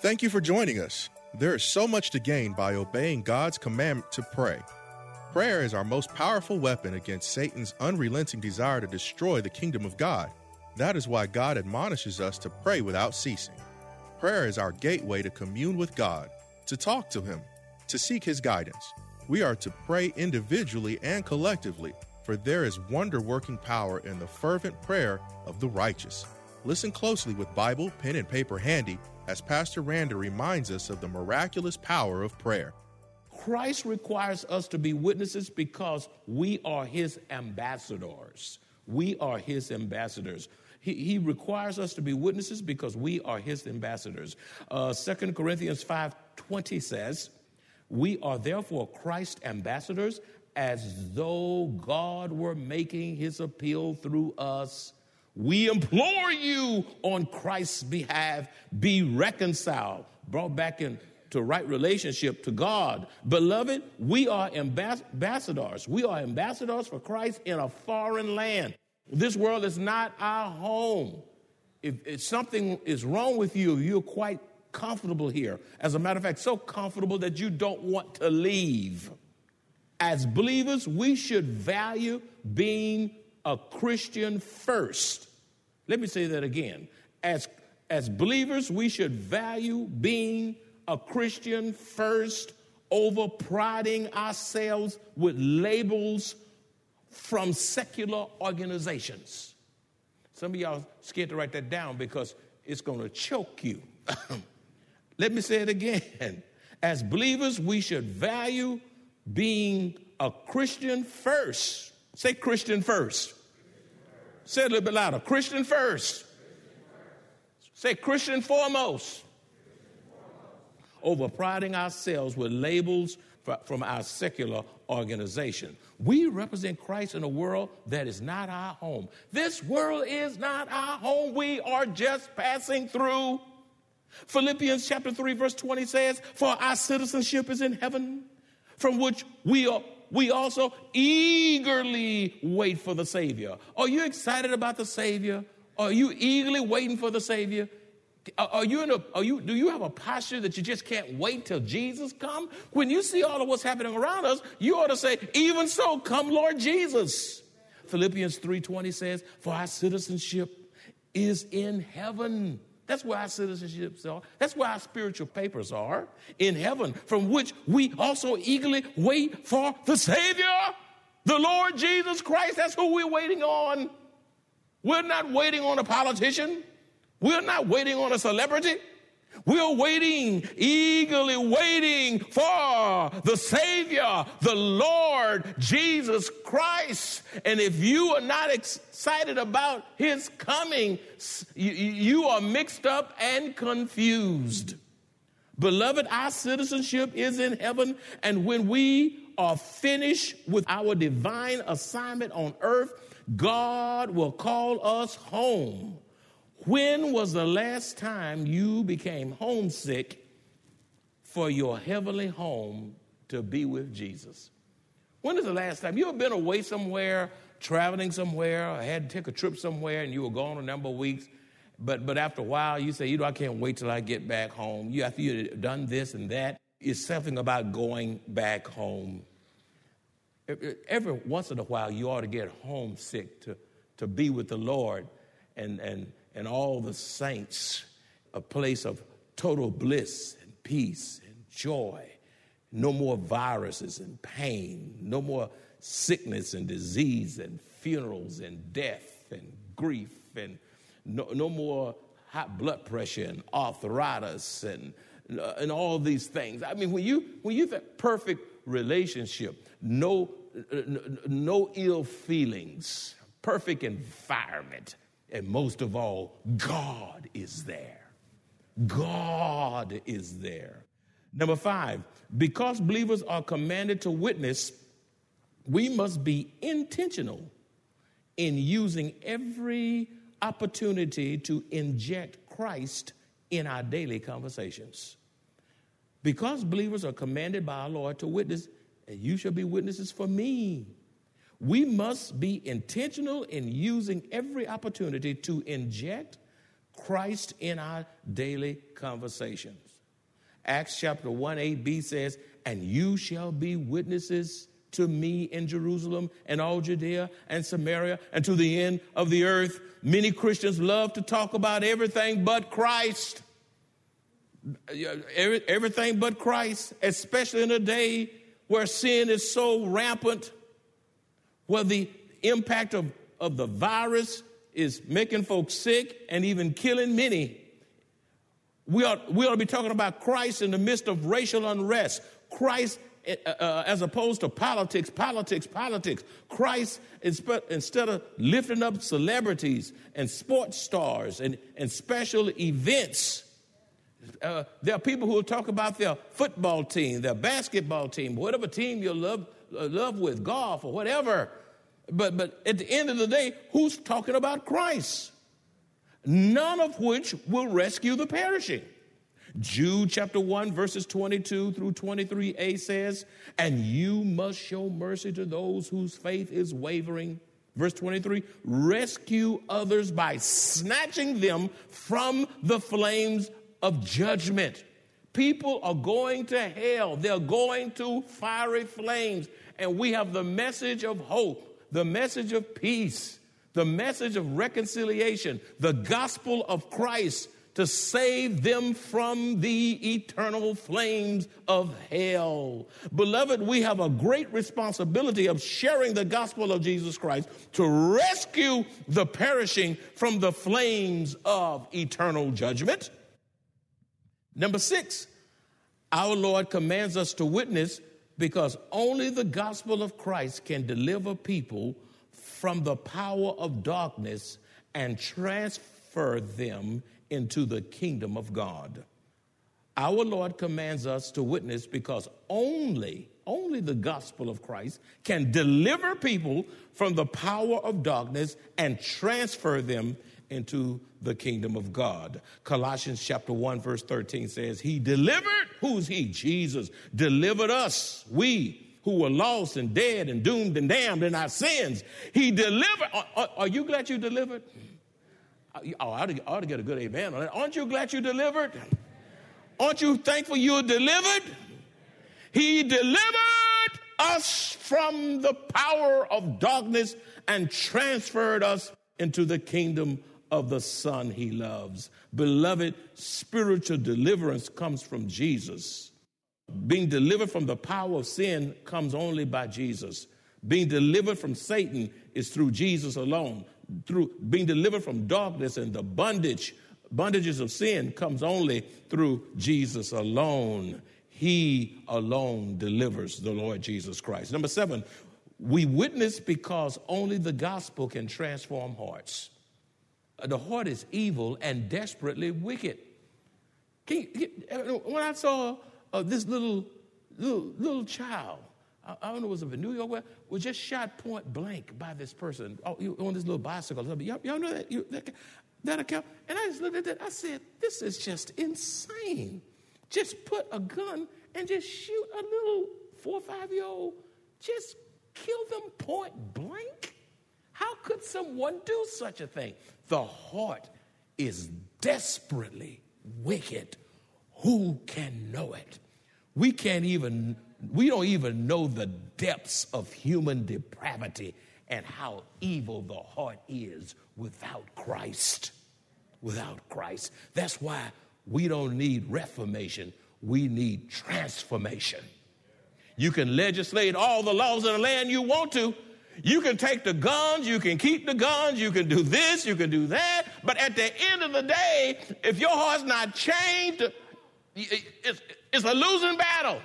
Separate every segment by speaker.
Speaker 1: Thank you for joining us. There is so much to gain by obeying God's commandment to pray. Prayer is our most powerful weapon against Satan's unrelenting desire to destroy the kingdom of God. That is why God admonishes us to pray without ceasing. Prayer is our gateway to commune with God, to talk to Him, to seek His guidance. We are to pray individually and collectively, for there is wonder working power in the fervent prayer of the righteous. Listen closely with Bible, pen, and paper handy as Pastor Randa reminds us of the miraculous power of prayer.
Speaker 2: Christ requires us to be witnesses because we are his ambassadors. We are his ambassadors. He, he requires us to be witnesses because we are his ambassadors. Uh, 2 Corinthians 5.20 says, We are therefore Christ's ambassadors as though God were making his appeal through us. We implore you on Christ's behalf, be reconciled, brought back into right relationship to God. Beloved, we are ambassadors. We are ambassadors for Christ in a foreign land. This world is not our home. If, if something is wrong with you, you're quite comfortable here. As a matter of fact, so comfortable that you don't want to leave. As believers, we should value being a Christian first. Let me say that again. As, as believers, we should value being a Christian first over priding ourselves with labels from secular organizations. Some of y'all scared to write that down because it's going to choke you. Let me say it again. As believers, we should value being a Christian first. Say Christian first. Say it a little bit louder. Christian first. Say Christian foremost. Over priding ourselves with labels from our secular organization. We represent Christ in a world that is not our home. This world is not our home. We are just passing through. Philippians chapter 3 verse 20 says, "For our citizenship is in heaven, from which we are we also eagerly wait for the Savior. Are you excited about the Savior? Are you eagerly waiting for the Savior? Are you in a, are you, do you have a posture that you just can't wait till Jesus come? When you see all of what's happening around us, you ought to say, even so, come Lord Jesus. Philippians 3.20 says, for our citizenship is in heaven. That's where our citizenships are. That's where our spiritual papers are in heaven, from which we also eagerly wait for the Savior, the Lord Jesus Christ. That's who we're waiting on. We're not waiting on a politician. We're not waiting on a celebrity. We're waiting, eagerly waiting for the Savior, the Lord Jesus Christ. And if you are not excited about His coming, you, are mixed up and confused. Beloved, our citizenship is in heaven, and when we are finished with our divine assignment on earth, God will call us home. When was the last time you became homesick for your heavenly home to be with Jesus? When is the last time you have been away somewhere, traveling somewhere, or had to take a trip somewhere and you were gone a number of weeks? But, but after a while, you say, you know, I can't wait till I get back home. You, after you've done this and that, it's something about going back home. Every once in a while, you ought to get homesick to, to be with the Lord and, and, and all the saints a place of total bliss and peace and joy. No more viruses and pain, no more sickness and disease and funerals and death and grief and no, no more high blood pressure and arthritis and, uh, and all these things. I mean, when you, when you have perfect relationship, no, uh, no ill feelings, perfect environment, and most of all, God is there. God is there. Number five, because believers are commanded to witness, we must be intentional in using every opportunity to inject Christ in our daily conversations. Because believers are commanded by our Lord to witness, and you shall be witnesses for me. We must be intentional in using every opportunity to inject Christ in our daily conversations. Acts chapter 1 8b says, And you shall be witnesses to me in Jerusalem and all Judea and Samaria and to the end of the earth. Many Christians love to talk about everything but Christ. Everything but Christ, especially in a day where sin is so rampant, where the impact of, of the virus is making folks sick and even killing many. We ought, we ought to be talking about Christ in the midst of racial unrest. Christ uh, as opposed to politics, politics, politics. Christ, instead of lifting up celebrities and sports stars and, and special events, uh, there are people who will talk about their football team, their basketball team, whatever team you love, uh, love with, golf or whatever. But, but at the end of the day, who's talking about Christ? None of which will rescue the perishing. Jude chapter 1, verses 22 through 23a says, And you must show mercy to those whose faith is wavering. Verse 23 rescue others by snatching them from the flames of judgment. People are going to hell, they're going to fiery flames. And we have the message of hope, the message of peace, the message of reconciliation, the gospel of Christ to save them from the eternal flames of hell. Beloved, we have a great responsibility of sharing the gospel of Jesus Christ to rescue the perishing from the flames of eternal judgment. Number six, our Lord commands us to witness because only the gospel of Christ can deliver people from the power of darkness and transfer them into the kingdom of God. Our Lord commands us to witness because only, only the gospel of Christ can deliver people from the power of darkness and transfer them into the kingdom of God. Colossians chapter 1 verse 13 says, He delivered, who's He? Jesus delivered us, we who were lost and dead and doomed and damned in our sins. He delivered. Are, are you glad you delivered? Uh, oh, I ought, to, I ought to get a good amen on that. Aren't you glad you delivered? Aren't you thankful you're delivered? He delivered us from the power of darkness and transferred us into the kingdom of the Son he loves. Beloved, spiritual deliverance comes from Jesus. Being delivered from the power of sin comes only by Jesus. Being delivered from Satan is through Jesus alone through being delivered from darkness and the bondage, bondages of sin comes only through Jesus alone. He alone delivers the Lord Jesus Christ. Number seven, we witness because only the gospel can transform hearts. The heart is evil and desperately wicked. You, when I saw uh, this little, little, little child I, don't know, was it in New York, was just shot point blank by this person oh, on this little bicycle. Y'all, y'all know that, you, that, that account? And I just looked at that. I said, this is just insane. Just put a gun and just shoot a little four or five year old. Just kill them point blank. How could someone do such a thing? The heart is desperately wicked. Who can know it? We can't even we don't even know the depths of human depravity and how evil the heart is without Christ. Without Christ. That's why we don't need reformation, we need transformation. You can legislate all the laws in the land you want to. You can take the guns, you can keep the guns, you can do this, you can do that. But at the end of the day, if your heart's not changed, it's, it's a losing battle.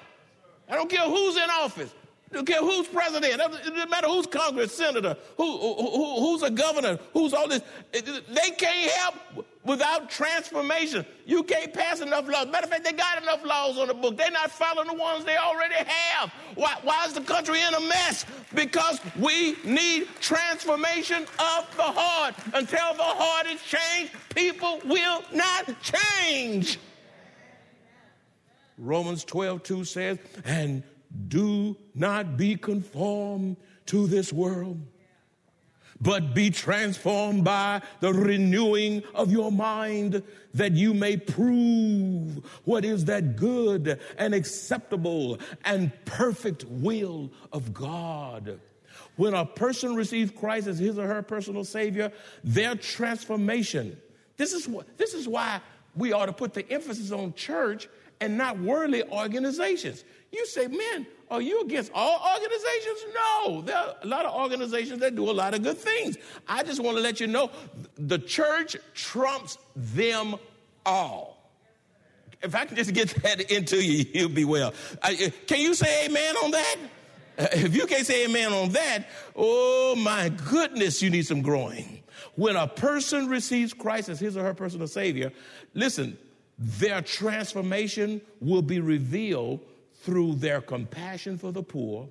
Speaker 2: I don't care who's in office. Don't care who's president. It doesn't matter who's Congress, senator, who, who, who's a governor, who's all this. They can't help without transformation. You can't pass enough laws. Matter of fact, they got enough laws on the book. They're not following the ones they already have. Why, why is the country in a mess? Because we need transformation of the heart. Until the heart is changed, people will not change. Romans 12, 2 says, and do not be conformed to this world, but be transformed by the renewing of your mind that you may prove what is that good and acceptable and perfect will of God. When a person receives Christ as his or her personal savior, their transformation. This is what this is why we ought to put the emphasis on church and not worldly organizations. You say, man, are you against all organizations? No. There are a lot of organizations that do a lot of good things. I just want to let you know the church trumps them all. If I can just get that into you, you'll be well. Eh, can you say amen on that? If you can't say amen on that, oh my goodness, you need some growing. When a person receives Christ as his or her personal Savior, listen, their transformation will be revealed through their compassion for the poor.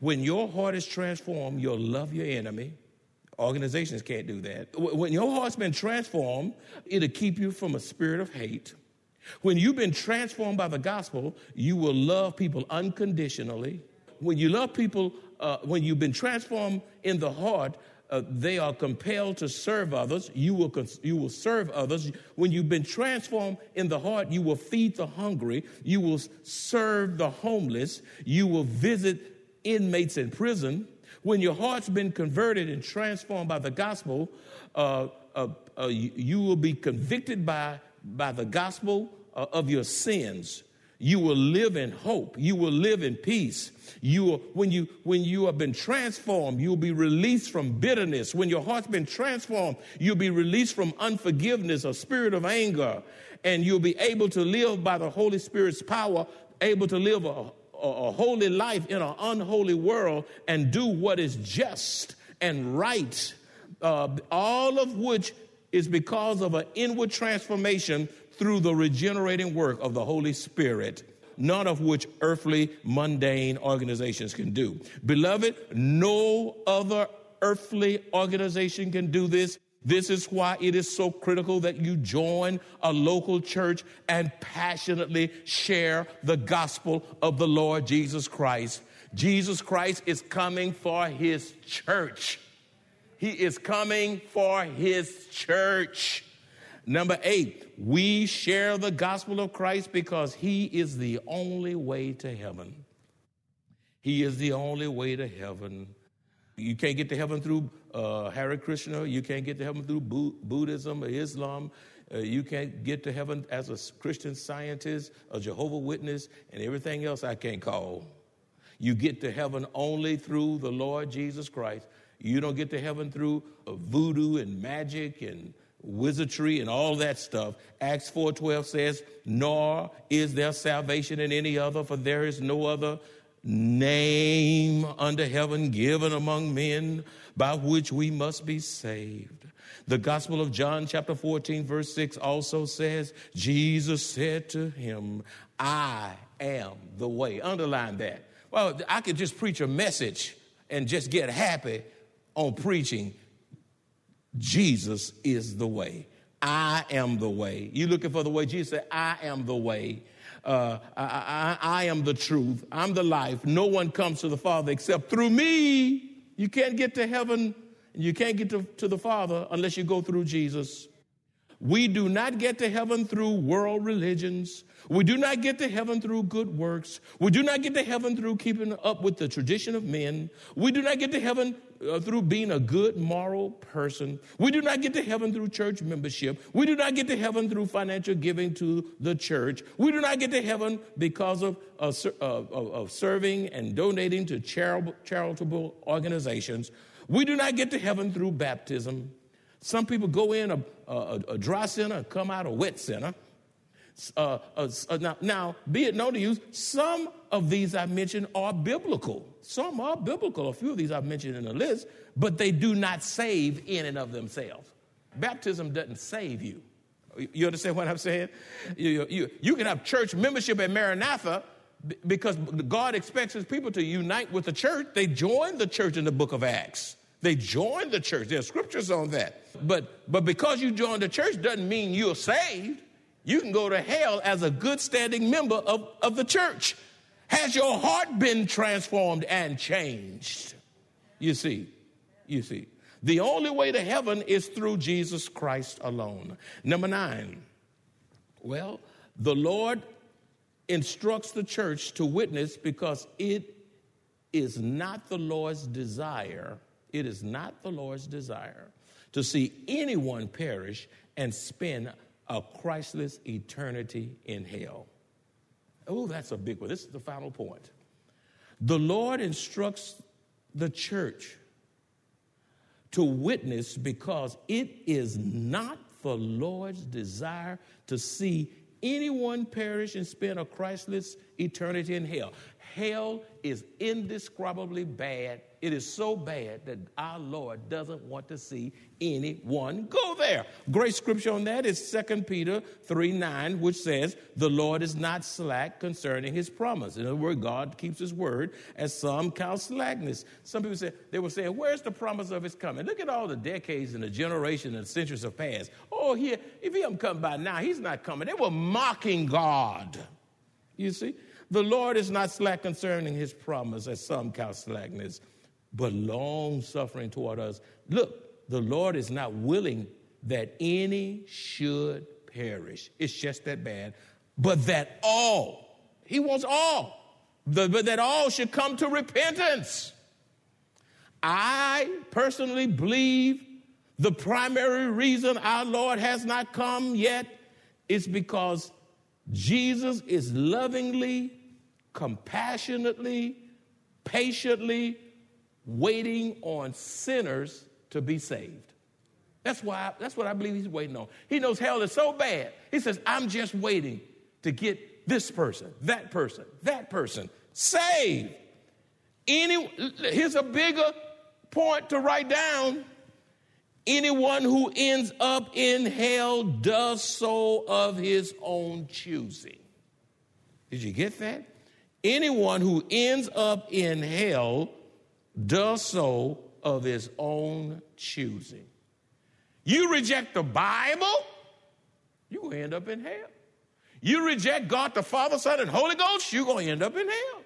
Speaker 2: When your heart is transformed, you'll love your enemy. Organizations can't do that. When your heart's been transformed, it'll keep you from a spirit of hate. When you've been transformed by the gospel, you will love people unconditionally. When you love people, uh, when you've been transformed in the heart, uh, they are compelled to serve others. You will, you will serve others. When you've been transformed in the heart, you will feed the hungry. You will serve the homeless. You will visit inmates in prison. When your heart's been converted and transformed by the gospel, uh, uh, uh you, you, will be convicted by, by the gospel uh, of your sins. You will live in hope. You will live in peace. You will, when you when you have been transformed, you'll be released from bitterness. When your heart's been transformed, you'll be released from unforgiveness, a spirit of anger, and you'll be able to live by the Holy Spirit's power, able to live a, a, holy life in an unholy world and do what is just and right. Uh, all of which is because of an inward transformation through the regenerating work of the Holy Spirit, none of which earthly, mundane organizations can do. Beloved, no other earthly organization can do this. This is why it is so critical that you join a local church and passionately share the gospel of the Lord Jesus Christ. Jesus Christ is coming for his church. He is coming for his church. Number eight, we share the gospel of Christ because he is the only way to heaven. He is the only way to heaven. You can't get to heaven through uh, Hare Krishna. You can't get to heaven through Buddhism or Islam. Uh, you can't get to heaven as a Christian scientist, a Jehovah Witness, and everything else I can't call. You get to heaven only through the Lord Jesus Christ. You don't get to heaven through uh, voodoo and magic and wizardry and all that stuff. Acts 4:12 says, "Nor is there salvation in any other, for there is no other name under heaven given among men by which we must be saved." The Gospel of John chapter 14 verse 6 also says, Jesus said to him, "I am the way." Underline that. Well, I could just preach a message and just get happy on preaching Jesus is the way. I am the way. You looking for the way? Jesus said, I am the way. Uh, I, I, I am the truth. I'm the life. No one comes to the Father except through me. You can't get to heaven. and You can't get to, to the Father unless you go through Jesus. We do not get to heaven through world religions. We do not get to heaven through good works. We do not get to heaven through keeping up with the tradition of men. We do not get to heaven uh, through being a good moral person. We do not get to heaven through church membership. We do not get to heaven through financial giving to the church. We do not get to heaven because of, uh, of, of serving and donating to charitable, organizations. We do not get to heaven through baptism. Some people go in a, a, a dry come out a wet center. Uh, uh, uh, now, now, be it known to you, some of these I mentioned are biblical. Some are biblical. A few of these I've mentioned in the list, but they do not save in and of themselves. Baptism doesn't save you. You understand what I'm saying? You, you, you can have church membership at Maranatha because God expects his people to unite with the church. They joined the church in the book of Acts. They joined the church. There are scriptures on that. But, but because you joined the church doesn't mean you're saved. You can go to hell as a good standing member of, of the church. Has your heart been transformed and changed? You see, you see. The only way to heaven is through Jesus Christ alone. Number nine, well, the Lord instructs the church to witness because it is not the Lord's desire, it is not the Lord's desire to see anyone perish and spend a Christless eternity in hell. Oh, that's a big one. This is the final point. The Lord instructs the church to witness because it is not the Lord's desire to see anyone perish and spend a Christless eternity in hell. Hell is indescribably bad. It is so bad that our Lord doesn't want to see anyone go there. Great scripture on that is 2 Peter 3 9, which says, The Lord is not slack concerning his promise. In other words, God keeps his word, as some count slackness. Some people say, they were saying, Where's the promise of his coming? Look at all the decades and the generation and centuries have passed. Oh, here, if he hadn't come by now, he's not coming. They were mocking God. You see? The Lord is not slack concerning his promise, as some count slackness, but long suffering toward us. Look, the Lord is not willing that any should perish. It's just that bad. But that all, he wants all, but that all should come to repentance. I personally believe the primary reason our Lord has not come yet is because Jesus is lovingly compassionately, patiently waiting on sinners to be saved. That's why that's what I believe he's waiting on. He knows hell is so bad. He says, I'm just waiting to get this person, that person, that person saved. Any here's a bigger point to write down. Anyone who ends up in hell does so of his own choosing. Did you get that? Anyone who ends up in hell does so of his own choosing. You reject the Bible, to end up in hell. You reject God the Father, Son, and Holy Ghost, you're going to end up in hell.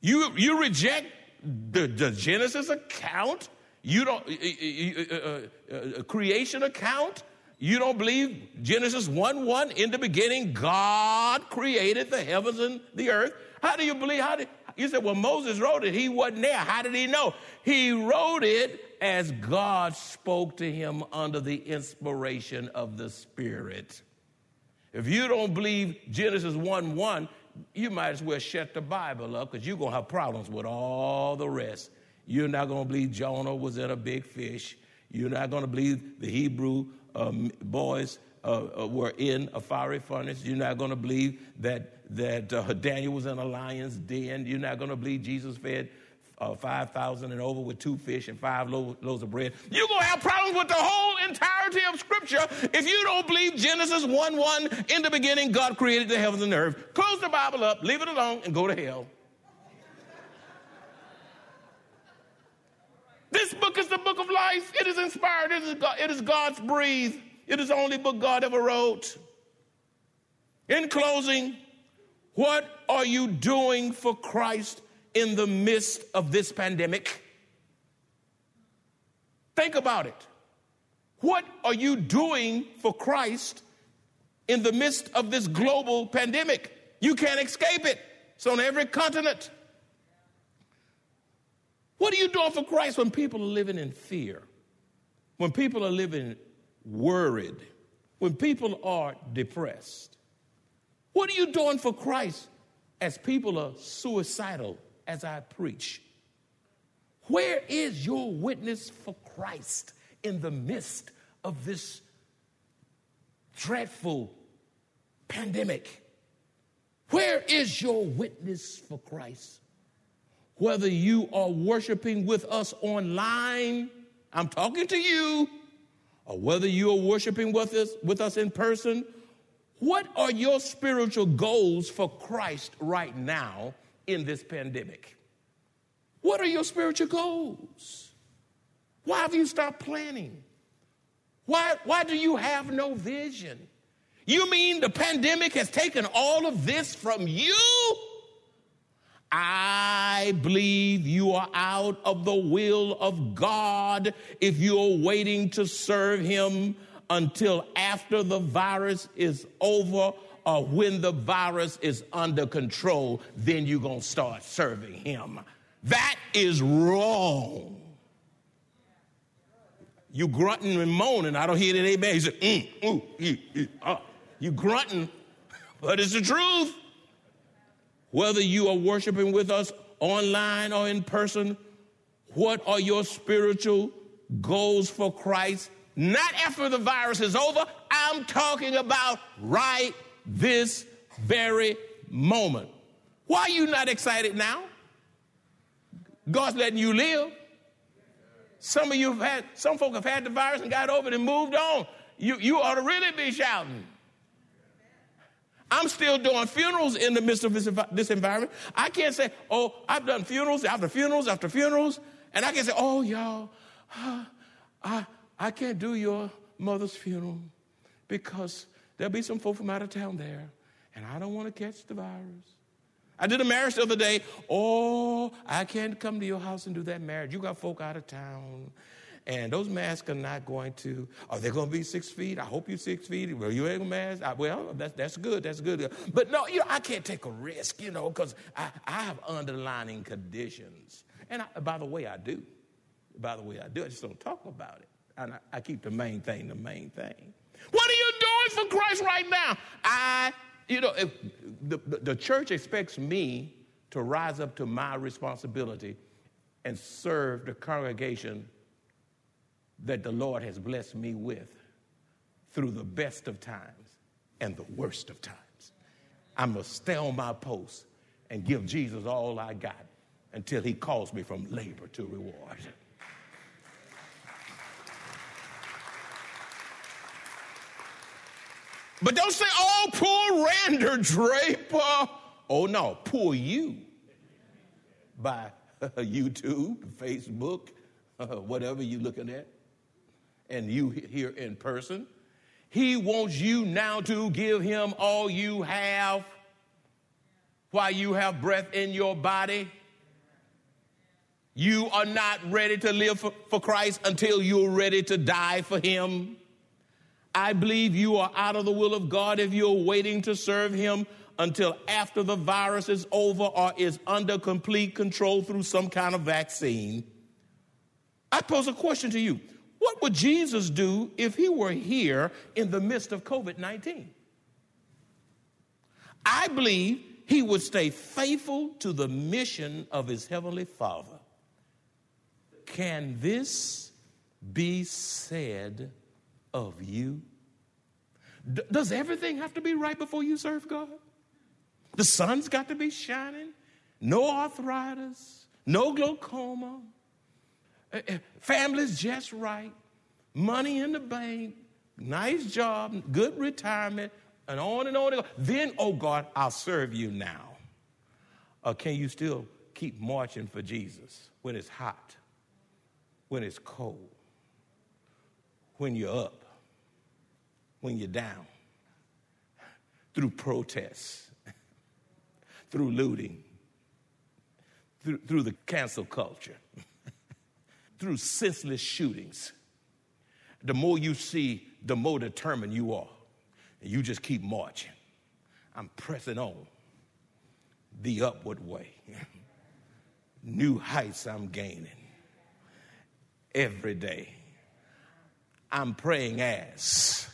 Speaker 2: You, you reject the, the Genesis account, you don't, uh, uh, uh, creation account, you don't believe Genesis 1 1, in the beginning, God created the heavens and the earth. How do you believe? How did you said, well, Moses wrote it. He wasn't there. How did he know? He wrote it as God spoke to him under the inspiration of the Spirit. If you don't believe Genesis 1 1, you might as well shut the Bible up because you're going to have problems with all the rest. You're not going to believe Jonah was in a big fish. You're not going to believe the Hebrew um, boys uh, uh, were in a fiery furnace. You're not going to believe that, that uh, Daniel was in a lion's den. You're not going to believe Jesus fed uh, 5,000 and over with two fish and five lo- loaves of bread. You're going to have problems with the whole entirety of Scripture if you don't believe Genesis 1 1. In the beginning, God created the heavens and the earth. Close the Bible up, leave it alone, and go to hell. This book is the book of life. It is inspired. It is, God, it is God's breathed. It is the only book God ever wrote. In closing, what are you doing for Christ in the midst of this pandemic? Think about it. What are you doing for Christ in the midst of this global pandemic? You can't escape it. It's on every continent. What are you doing for Christ when people are living in fear? When people are living worried, when people are depressed? What are you doing for Christ as people are suicidal as I preach? Where is your witness for Christ in the midst of this dreadful pandemic? Where is your witness for Christ? Whether you are worshiping with us online, I'm talking to you, or whether you are worshiping with us, with us in person, what are your spiritual goals for Christ right now in this pandemic? What are your spiritual goals? Why have you stopped planning? Why, why do you have no vision? You mean the pandemic has taken all of this from you? I believe you are out of the will of God if you're waiting to serve Him until after the virus is over or when the virus is under control, then you're going to start serving Him. That is wrong. You grunting and moaning. I don't hear that amen. He said, mm, ooh, ee, uh. You grunting, but it's the truth. Whether you are worshiping with us online or in person, what are your spiritual goals for Christ? Not after the virus is over. I'm talking about right this very moment. Why are you not excited now? God's letting you live. Some of you have had, some folk have had the virus and got over it and moved on. You, you ought to really be shouting. I'm still doing funerals in the midst of this, this environment. I can't say, oh, I've done funerals after funerals after funerals, and I can say, oh, y'all, I, I can't do your mother's funeral because there'll be some folk from out of town there, and I don't want to catch the virus. I did a marriage the other day. Oh, I can't come to your house and do that marriage. You got folk out of town. And those masks are not going to, are they going to be six feet? I hope you're six feet. Well, you ain't a mask? I, well, that's, that's good. That's good. But no, you know, I can't take a risk, you know, because I, I have underlining conditions. And I, by the way, I do. By the way, I do. I just don't talk about it. And I, I keep the main thing the main thing. What are you doing for Christ right now? I you know, if the, the church expects me to rise up to my responsibility and serve the congregation that the Lord has blessed me with through the best of times and the worst of times. I must stay on my post and give Jesus all I got until he calls me from labor to reward. But don't say, oh, poor Rander Draper. Oh, no, poor you by YouTube, Facebook, whatever you're looking at, and you here in person. He wants you now to give him all you have while you have breath in your body. You are not ready to live for, for Christ until you're ready to die for him. I believe you are out of the will of God if you're waiting to serve Him until after the virus is over or is under complete control through some kind of vaccine. I pose a question to you What would Jesus do if He were here in the midst of COVID 19? I believe He would stay faithful to the mission of His Heavenly Father. Can this be said of you? D- does everything have to be right before you serve God? The sun's got to be shining, no arthritis, no glaucoma, uh, uh, family's just right, money in the bank, nice job, good retirement, and on and on and on. Then, oh God, I'll serve you now. Or can you still keep marching for Jesus when it's hot, when it's cold, when you're up? When you're down through protests, through looting, through, through the cancel culture, through senseless shootings. The more you see, the more determined you are. And you just keep marching. I'm pressing on the upward way. New heights I'm gaining every day. I'm praying as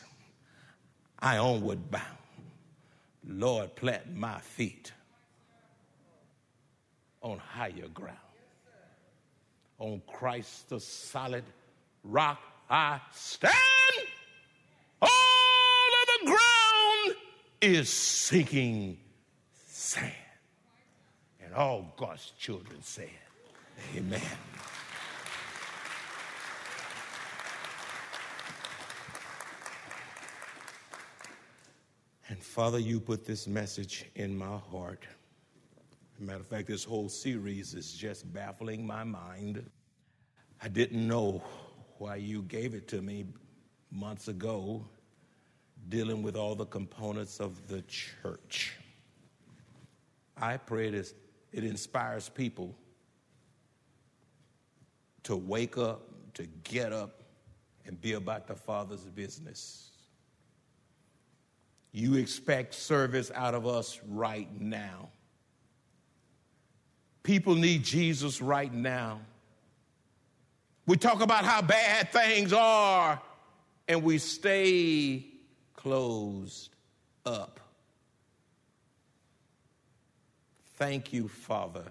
Speaker 2: I onward bound. Lord, plant my feet on higher ground. On Christ the solid rock I stand. All of the ground is sinking sand. And all God's children said, Amen. And Father, you put this message in my heart. matter of fact, this whole series is just baffling my mind. I didn't know why you gave it to me months ago, dealing with all the components of the church. I pray this it inspires people to wake up, to get up, and be about the Father's business. You expect service out of us right now. People need Jesus right now. We talk about how bad things are, and we stay closed up. Thank you, Father,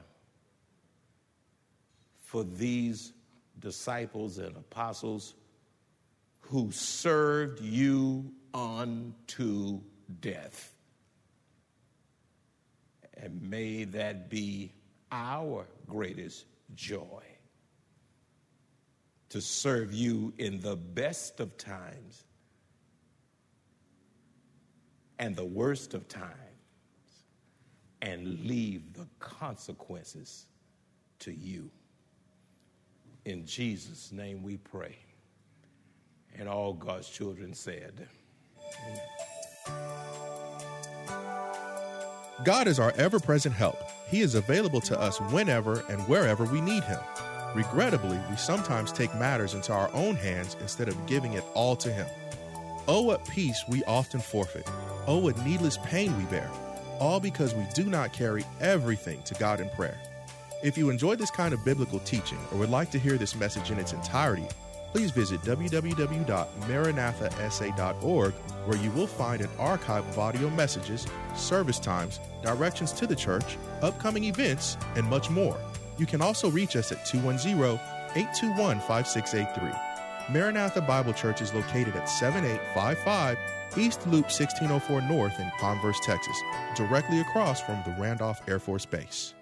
Speaker 2: for these disciples and apostles who served you unto death. And may that be our greatest joy to serve you in the best of times and the worst of times and leave the consequences to you. In Jesus' name we pray. And all God's children said,
Speaker 1: God is our ever present help. He is available to us whenever and wherever we need Him. Regrettably, we sometimes take matters into our own hands instead of giving it all to Him. Oh, what peace we often forfeit. Oh, what needless pain we bear. All because we do not carry everything to God in prayer. If you enjoy this kind of biblical teaching or would like to hear this message in its entirety, please visit www.maranathasa.org where you will find an archive of audio messages, service times, directions to the church, upcoming events, and much more. You can also reach us at 210 821 5683. Maranatha Bible Church is located at 7855 East Loop 1604 North in Converse, Texas, directly across from the Randolph Air Force Base.